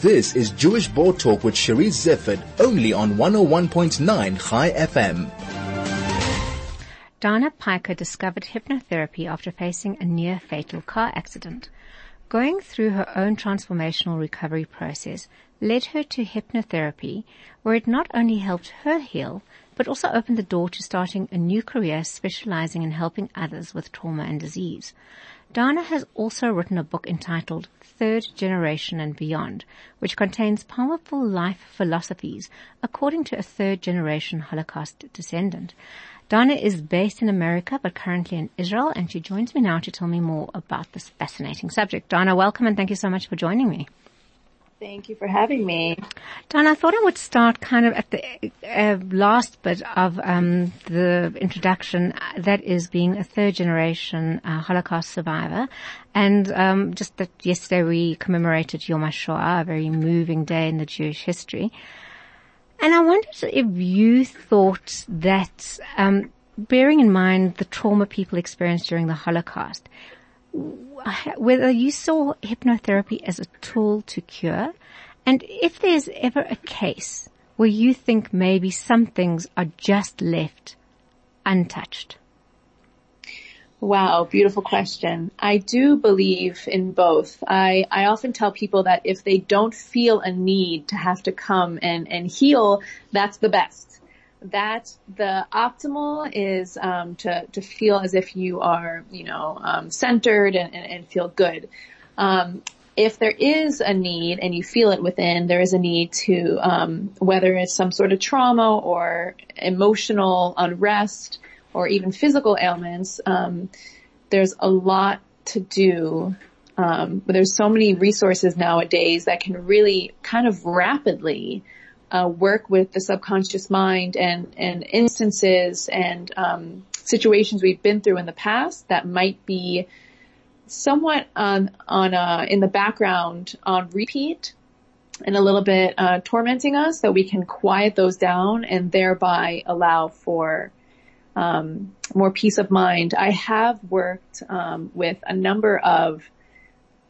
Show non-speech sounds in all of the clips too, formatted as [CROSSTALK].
This is Jewish Board Talk with Cherise Zifford, only on 101.9 Chai FM. Danna Pycher discovered hypnotherapy after facing a near fatal car accident. Going through her own transformational recovery process led her to hypnotherapy, where it not only helped her heal, but also opened the door to starting a new career specializing in helping others with trauma and disease. Danna has also written a book entitled Third Generation and Beyond, which contains powerful life philosophies according to a third generation Holocaust descendant. Danna is based in America but currently in Israel and she joins me now to tell me more about this fascinating subject. Danna, welcome and thank you so much for joining me. Thank you for having me. Don, I thought I would start kind of at the uh, last bit of um, the introduction, that is being a third generation uh, Holocaust survivor. And um, just that yesterday we commemorated Yom HaShoah, a very moving day in the Jewish history. And I wondered if you thought that, um, bearing in mind the trauma people experienced during the Holocaust, whether you saw hypnotherapy as a tool to cure, and if there's ever a case where you think maybe some things are just left untouched. Wow, beautiful question. I do believe in both. I, I often tell people that if they don't feel a need to have to come and, and heal, that's the best that the optimal is um, to to feel as if you are you know um, centered and, and, and, feel good. Um, if there is a need and you feel it within, there is a need to um, whether it's some sort of trauma or emotional unrest or even physical ailments. Um, there's a lot to do. Um, but there's so many resources nowadays that can really kind of rapidly uh, work with the subconscious mind and and instances and um, situations we've been through in the past that might be somewhat on on uh, in the background on repeat and a little bit uh, tormenting us that we can quiet those down and thereby allow for um, more peace of mind. I have worked um, with a number of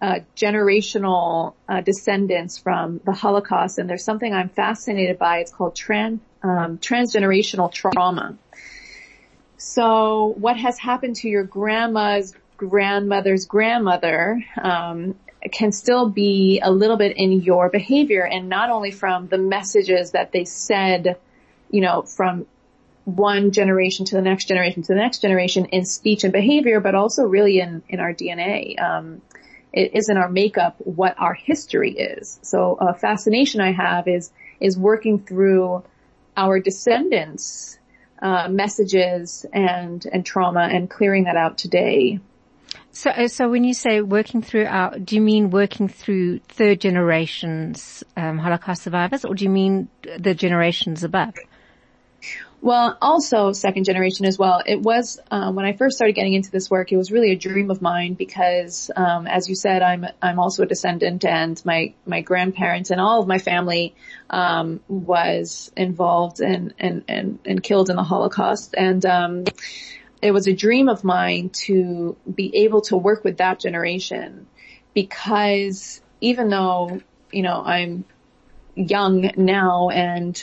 uh, generational uh, descendants from the Holocaust, and there's something I'm fascinated by. It's called trans um, transgenerational trauma. So, what has happened to your grandma's grandmother's grandmother um, can still be a little bit in your behavior, and not only from the messages that they said, you know, from one generation to the next generation to the next generation in speech and behavior, but also really in in our DNA. Um, it is in our makeup what our history is. So a fascination I have is, is working through our descendants, uh, messages and, and trauma and clearing that out today. So, so when you say working through our, do you mean working through third generations um, Holocaust survivors, or do you mean the generations above? Well, also second generation as well. It was um, when I first started getting into this work. It was really a dream of mine because, um, as you said, I'm I'm also a descendant, and my my grandparents and all of my family um, was involved and and and and killed in the Holocaust, and um, it was a dream of mine to be able to work with that generation because even though you know I'm young now and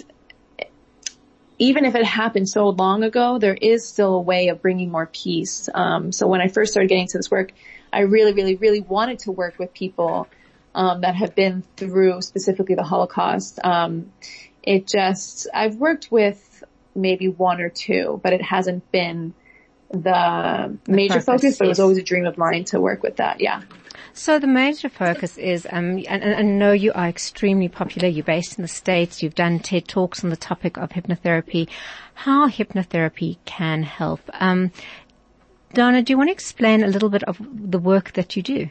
even if it happened so long ago, there is still a way of bringing more peace. Um, so when I first started getting into this work, I really, really, really wanted to work with people um, that have been through specifically the Holocaust. Um, it just I've worked with maybe one or two, but it hasn't been the, the major focus. But it was always a dream of mine to work with that. Yeah. So the major focus is, um, and, I know you are extremely popular. You're based in the States. You've done TED Talks on the topic of hypnotherapy, how hypnotherapy can help. Um, Danna, do you want to explain a little bit of the work that you do?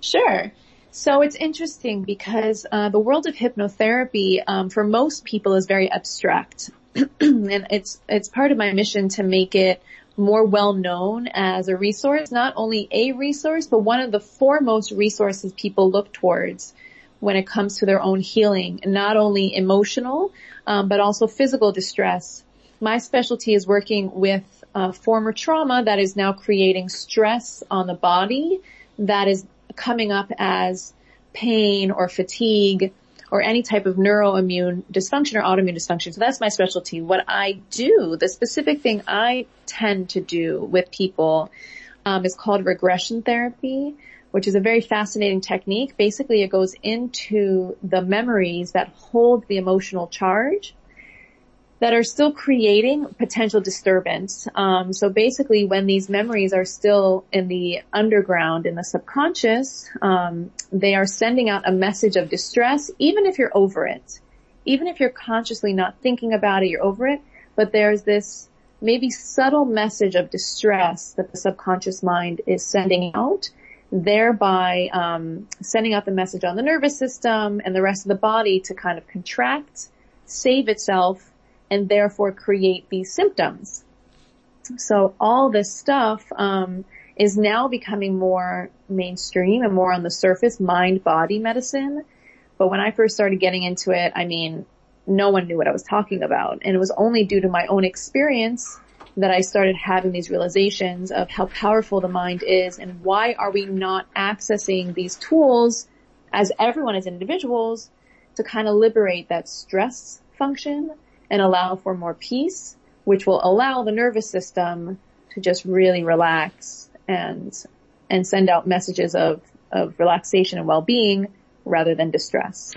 Sure. So it's interesting because uh, the world of hypnotherapy, um, for most people, is very abstract, [CLEARS THROAT] and it's it's part of my mission to make it more well known as a resource, not only a resource, but one of the foremost resources people look towards when it comes to their own healing, not only emotional, um, but also physical distress. My specialty is working with uh, former trauma that is now creating stress on the body that is coming up as pain or fatigue or any type of neuroimmune dysfunction or autoimmune dysfunction. So that's my specialty. What I do, the specific thing I tend to do with people um, is called regression therapy, which is a very fascinating technique. Basically, it goes into the memories that hold the emotional charge that are still creating potential disturbance. Um, so basically, when these memories are still in the underground, in the subconscious, um, they are sending out a message of distress, even if you're over it, even if you're consciously not thinking about it, you're over it. But there's this maybe subtle message of distress that the subconscious mind is sending out, thereby um, sending out the message on the nervous system and the rest of the body to kind of contract, save itself and therefore create these symptoms. So all this stuff um, is now becoming more mainstream and more on the surface, mind-body medicine. But when I first started getting into it, I mean, no one knew what I was talking about. And it was only due to my own experience that I started having these realizations of how powerful the mind is and why are we not accessing these tools as everyone as individuals to kind of liberate that stress function and allow for more peace, which will allow the nervous system to just really relax and, and send out messages of, of relaxation and well-being rather than distress.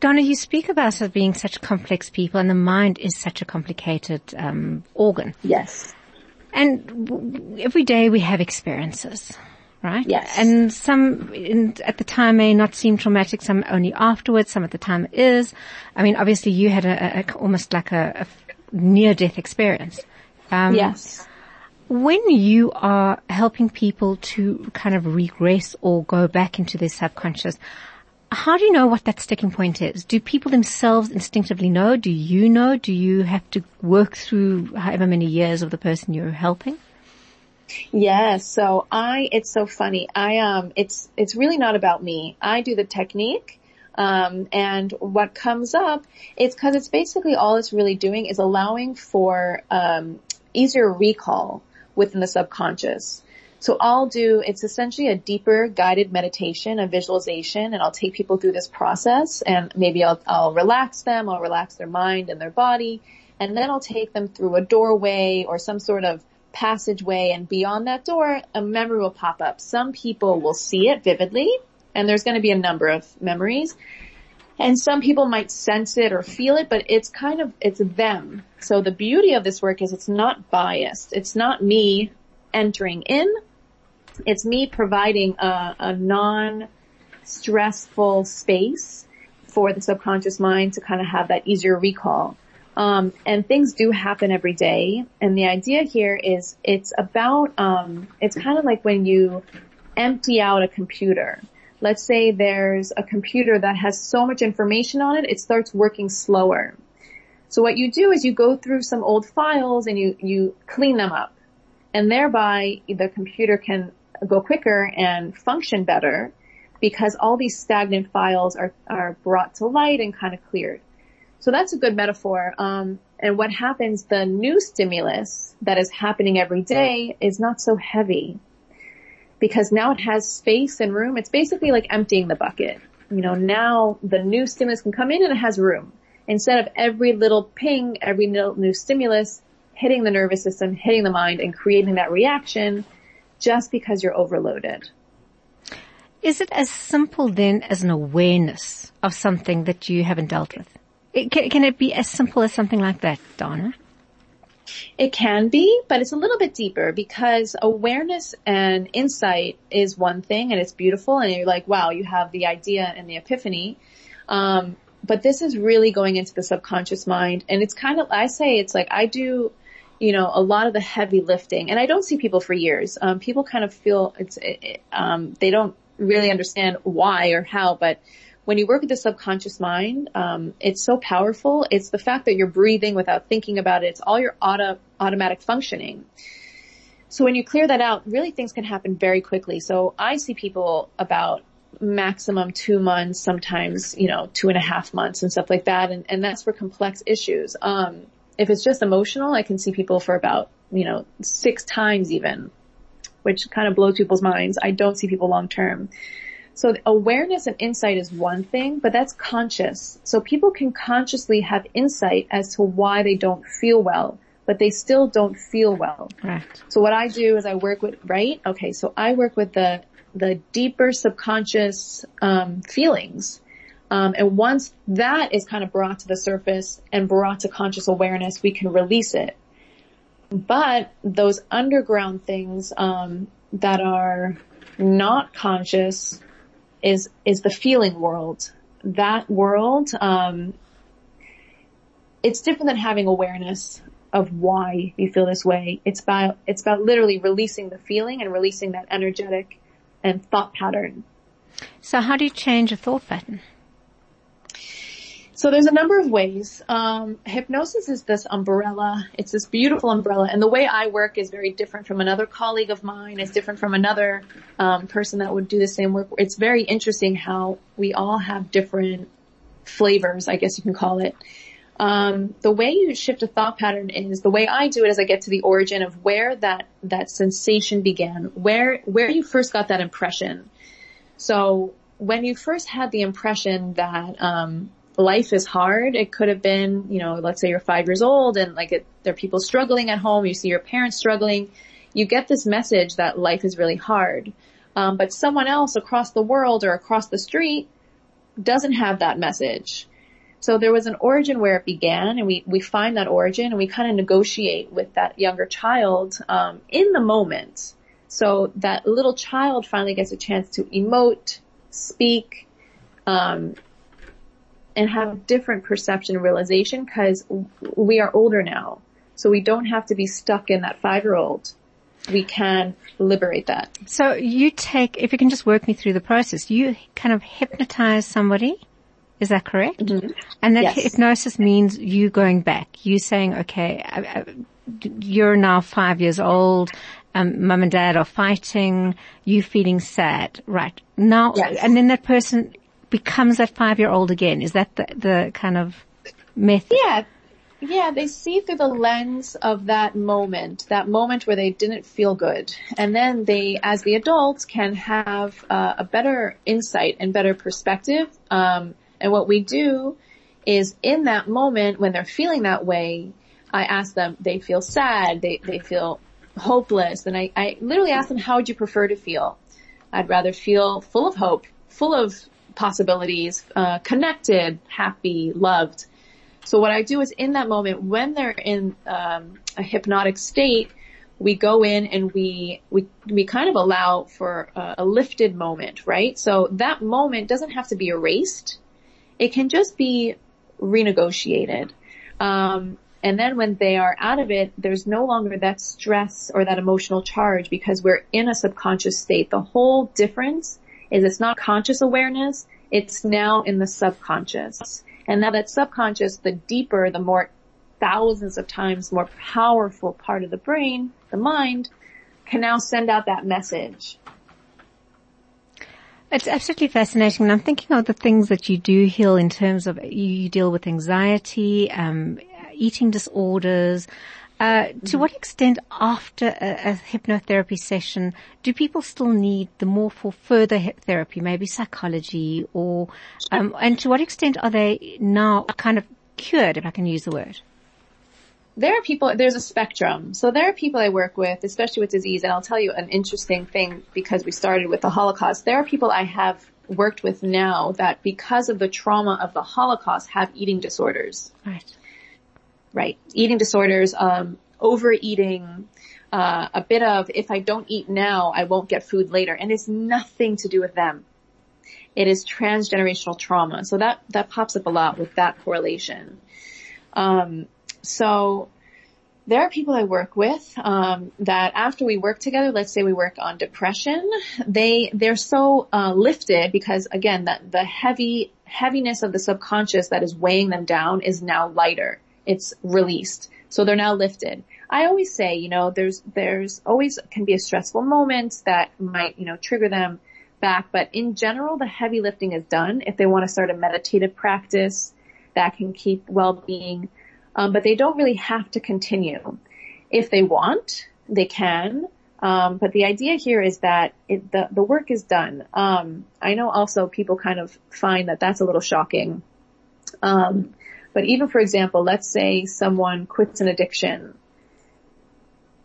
Danna, you speak about us as being such complex people and the mind is such a complicated um, organ. Yes. And w- every day we have experiences right? Yes. And some in, at the time may not seem traumatic, some only afterwards, some at the time is. I mean, obviously you had a, a almost like a, a near death experience. Um, yes. When you are helping people to kind of regress or go back into their subconscious, how do you know what that sticking point is? Do people themselves instinctively know? Do you know? Do you have to work through however many years of the person you're helping? Yes. So I, it's so funny. I, um, it's, it's really not about me. I do the technique. Um, and what comes up, it's cause it's basically all it's really doing is allowing for, um, easier recall within the subconscious. So I'll do, it's essentially a deeper guided meditation, a visualization, and I'll take people through this process and maybe I'll, I'll relax them, I'll relax their mind and their body, and then I'll take them through a doorway or some sort of passageway and beyond that door, a memory will pop up. Some people will see it vividly and there's going to be a number of memories. And some people might sense it or feel it, but it's kind of, it's them. So the beauty of this work is it's not biased. It's not me entering in. It's me providing a, a non-stressful space for the subconscious mind to kind of have that easier recall. Um, and things do happen every day. And the idea here is it's about, um, it's kind of like when you empty out a computer. Let's say there's a computer that has so much information on it, it starts working slower. So what you do is you go through some old files and you, you clean them up. And thereby the computer can go quicker and function better because all these stagnant files are, are brought to light and kind of cleared. So that's a good metaphor. Um, and what happens, the new stimulus that is happening every day is not so heavy because now it has space and room. It's basically like emptying the bucket. You know, now the new stimulus can come in and it has room. Instead of every little ping, every little new stimulus hitting the nervous system, hitting the mind and creating that reaction just because you're overloaded. Is it as simple then as an awareness of something that you haven't dealt with? It, can, can it be as simple as something like that, Danna? It can be, but it's a little bit deeper because awareness and insight is one thing and it's beautiful and you're like, wow, you have the idea and the epiphany. Um, but this is really going into the subconscious mind and it's kind of, I say it's like I do, you know, a lot of the heavy lifting and I don't see people for years. Um, people kind of feel it's, it, um, they don't really understand why or how, but when you work with the subconscious mind, um, it's so powerful. It's the fact that you're breathing without thinking about it. It's all your auto, automatic functioning. So when you clear that out, really things can happen very quickly. So I see people about maximum two months, sometimes, you know, two and a half months and stuff like that. And, and that's for complex issues. Um, if it's just emotional, I can see people for about, you know, six times even, which kind of blows people's minds. I don't see people long term. So awareness and insight is one thing, but that's conscious. So people can consciously have insight as to why they don't feel well, but they still don't feel well. Right. So what I do is I work with, right? Okay. So I work with the, the deeper subconscious, um, feelings. Um, and once that is kind of brought to the surface and brought to conscious awareness, we can release it. But those underground things, um, that are not conscious is is the feeling world. That world, um, it's different than having awareness of why you feel this way. It's about it's about literally releasing the feeling and releasing that energetic and thought pattern. So how do you change a thought pattern? So there's a number of ways. Um, hypnosis is this umbrella. It's this beautiful umbrella, and the way I work is very different from another colleague of mine. It's different from another um, person that would do the same work. It's very interesting how we all have different flavors, I guess you can call it. Um, the way you shift a thought pattern is the way I do it is I get to the origin of where that that sensation began, where where you first got that impression. So when you first had the impression that um, life is hard. It could have been, you know, let's say you're five years old and like it, there are people struggling at home. You see your parents struggling. You get this message that life is really hard. Um, but someone else across the world or across the street doesn't have that message. So there was an origin where it began and we, we find that origin and we kind of negotiate with that younger child, um, in the moment. So that little child finally gets a chance to emote, speak, um, and have different perception and realization because we are older now. So we don't have to be stuck in that five year old. We can liberate that. So you take, if you can just work me through the process, you kind of hypnotize somebody. Is that correct? Mm-hmm. And that Yes. hypnosis means you going back. You saying, okay, I- I- you're now five years old. Um, mum and dad are fighting. You feeling sad, right? Now, Yes. and then that person becomes that five year old again. Is that the, the kind of method? Yeah. Yeah, they see through the lens of that moment, that moment where they didn't feel good. And then they, as the adults, can have uh, a better insight and better perspective. Um, and what we do is in that moment when they're feeling that way, I ask them, they feel sad, they, they feel hopeless. And I, I literally ask them, how would you prefer to feel? I'd rather feel full of hope, full of possibilities, uh, connected, happy, loved. So what I do is in that moment when they're in um, a hypnotic state, we go in and we we we kind of allow for a, a lifted moment, right? So that moment doesn't have to be erased. It can just be renegotiated. Um, and then when they are out of it, there's no longer that stress or that emotional charge because we're in a subconscious state. The whole difference is it's not conscious awareness. It's now in the subconscious. And now that subconscious, the deeper, the more thousands of times more powerful part of the brain, the mind, can now send out that message. It's absolutely fascinating. And I'm thinking of the things that you do heal in terms of you, deal with anxiety, um, eating disorders. Uh, to what extent after a, a hypnotherapy session do people still need the more for further hip therapy, maybe psychology or, um, and to what extent are they now kind of cured, if I can use the word? there are people, there's a spectrum. So there are people I work with, especially with disease, and I'll tell you an interesting thing because we started with the Holocaust. There are people I have worked with now that because of the trauma of the Holocaust have eating disorders. Right. Right. Eating disorders, um, overeating, uh, a bit of if I don't eat now, I won't get food later. And it's nothing to do with them. It is transgenerational trauma. So that, that pops up a lot with that correlation. Um, so there are people I work with um, that after we work together, let's say we work on depression, they they're so uh, lifted because again that the heavy heaviness of the subconscious that is weighing them down is now lighter. It's released, so they're now lifted. I always say, you know, there's there's always can be a stressful moment that might you know trigger them back, but in general, the heavy lifting is done. If they want to start a meditative practice, that can keep well-being um, but they don't really have to continue. If they want, they can. Um, but the idea here is that it, the the work is done. Um, I know also people kind of find that that's a little shocking. Um, but even for example, let's say someone quits an addiction,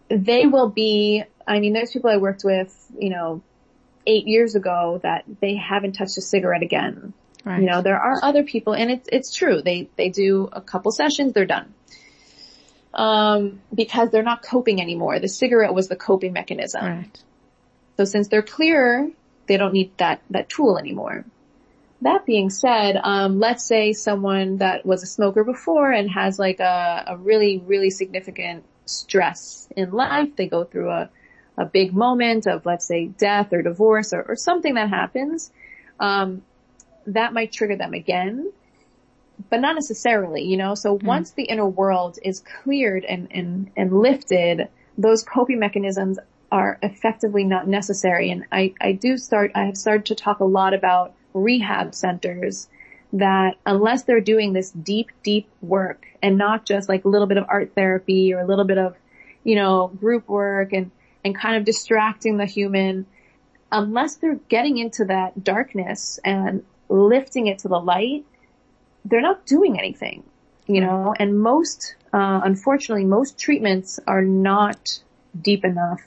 they will be. I mean, there's people I worked with, you know, eight years ago that they haven't touched a cigarette again. Right. You know, there are other people, and it's it's true. They they do a couple sessions, they're done. Um, because they're not coping anymore. The cigarette was the coping mechanism. Right. So since they're clear, they don't need that that tool anymore. That being said, um, let's say someone that was a smoker before and has like a, a really really significant stress in life. They go through a a big moment of let's say death or divorce or, or something that happens. Um, that might trigger them again, but not necessarily, you know, so mm. once the inner world is cleared and, and, and lifted, those coping mechanisms are effectively not necessary. And I, I do start, I have started to talk a lot about rehab centers that unless they're doing this deep, deep work and not just like a little bit of art therapy or a little bit of, you know, group work and, and kind of distracting the human, unless they're getting into that darkness and lifting it to the light, they're not doing anything, you know, and most, uh, unfortunately, most treatments are not deep enough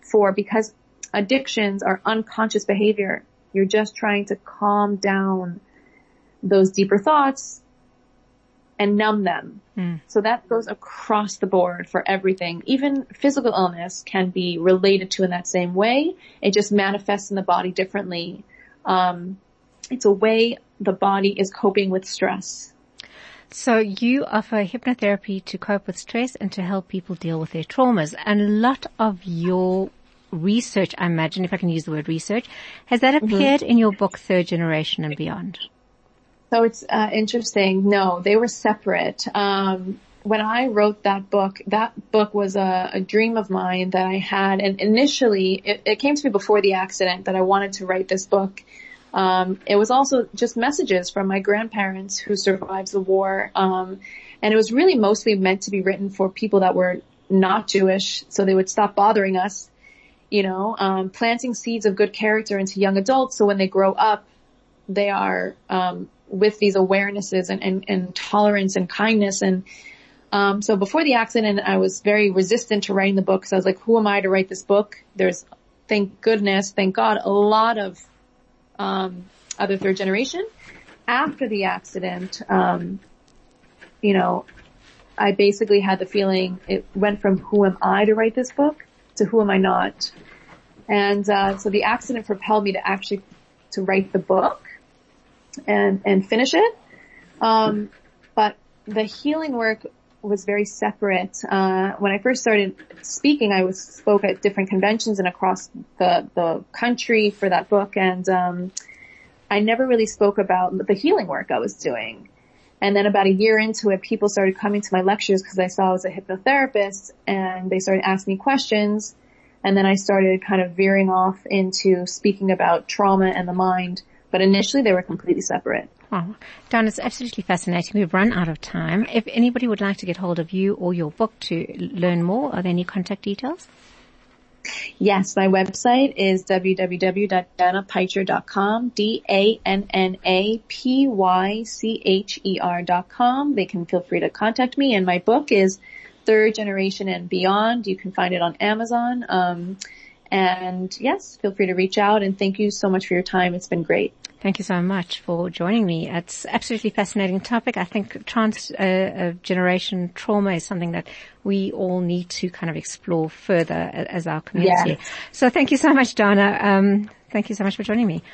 for, because addictions are unconscious behavior. You're just trying to calm down those deeper thoughts and numb them. Mm. So that goes across the board for everything. Even physical illness can be related to in that same way. It just manifests in the body differently. Um, it's a way the body is coping with stress. So you offer hypnotherapy to cope with stress and to help people deal with their traumas. And a lot of your research, I imagine, if I can use the word research, has that mm-hmm. appeared mm-hmm. in your book Third Generation and Beyond? So it's uh, interesting. No, they were separate. Um, when I wrote that book, that book was a, a, dream of mine that I had. And initially, it, it came to me before the accident that I wanted to write this book. Um, it was also just messages from my grandparents who survived the war. Um, and it was really mostly meant to be written for people that were not Jewish, so they would stop bothering us. You know, um, planting seeds of good character into young adults, so when they grow up, they are um, with these awarenesses and, and, and tolerance and kindness and um, so before the accident, I was very resistant to writing the book because I was like, who am I to write this book? There's, thank goodness, thank God, a lot of um, other third generation. After the accident, um, you know, I basically had the feeling it went from who am I to write this book to who am I not. And uh, so the accident propelled me to actually to write the book and and finish it. Um, but the healing work was very separate. Uh, when I first started speaking, I was spoke at different conventions and across the the country for that book, and um, I never really spoke about the healing work I was doing. And then about a year into it, people started coming to my lectures because I saw I was a hypnotherapist, and they started asking me questions. And then I started kind of veering off into speaking about trauma and the mind. But initially, they were completely separate. Oh, Don, it's absolutely fascinating. We've run out of time. If anybody would like to get hold of you or your book to learn more, are there any contact details? Yes, my website is www.dannapycher.com, D-A-N-N-A-P-Y-C-H-E-R.com. They can feel free to contact me and my book is Third Generation and Beyond. You can find it on Amazon. Um, and yes, feel free to reach out and thank you so much for your time. It's been great. Thank you so much for joining me. It's absolutely fascinating topic. I think trans uh, generation trauma is something that we all need to kind of explore further as our community. So thank you so much, Danna. Um, thank you so much for joining me.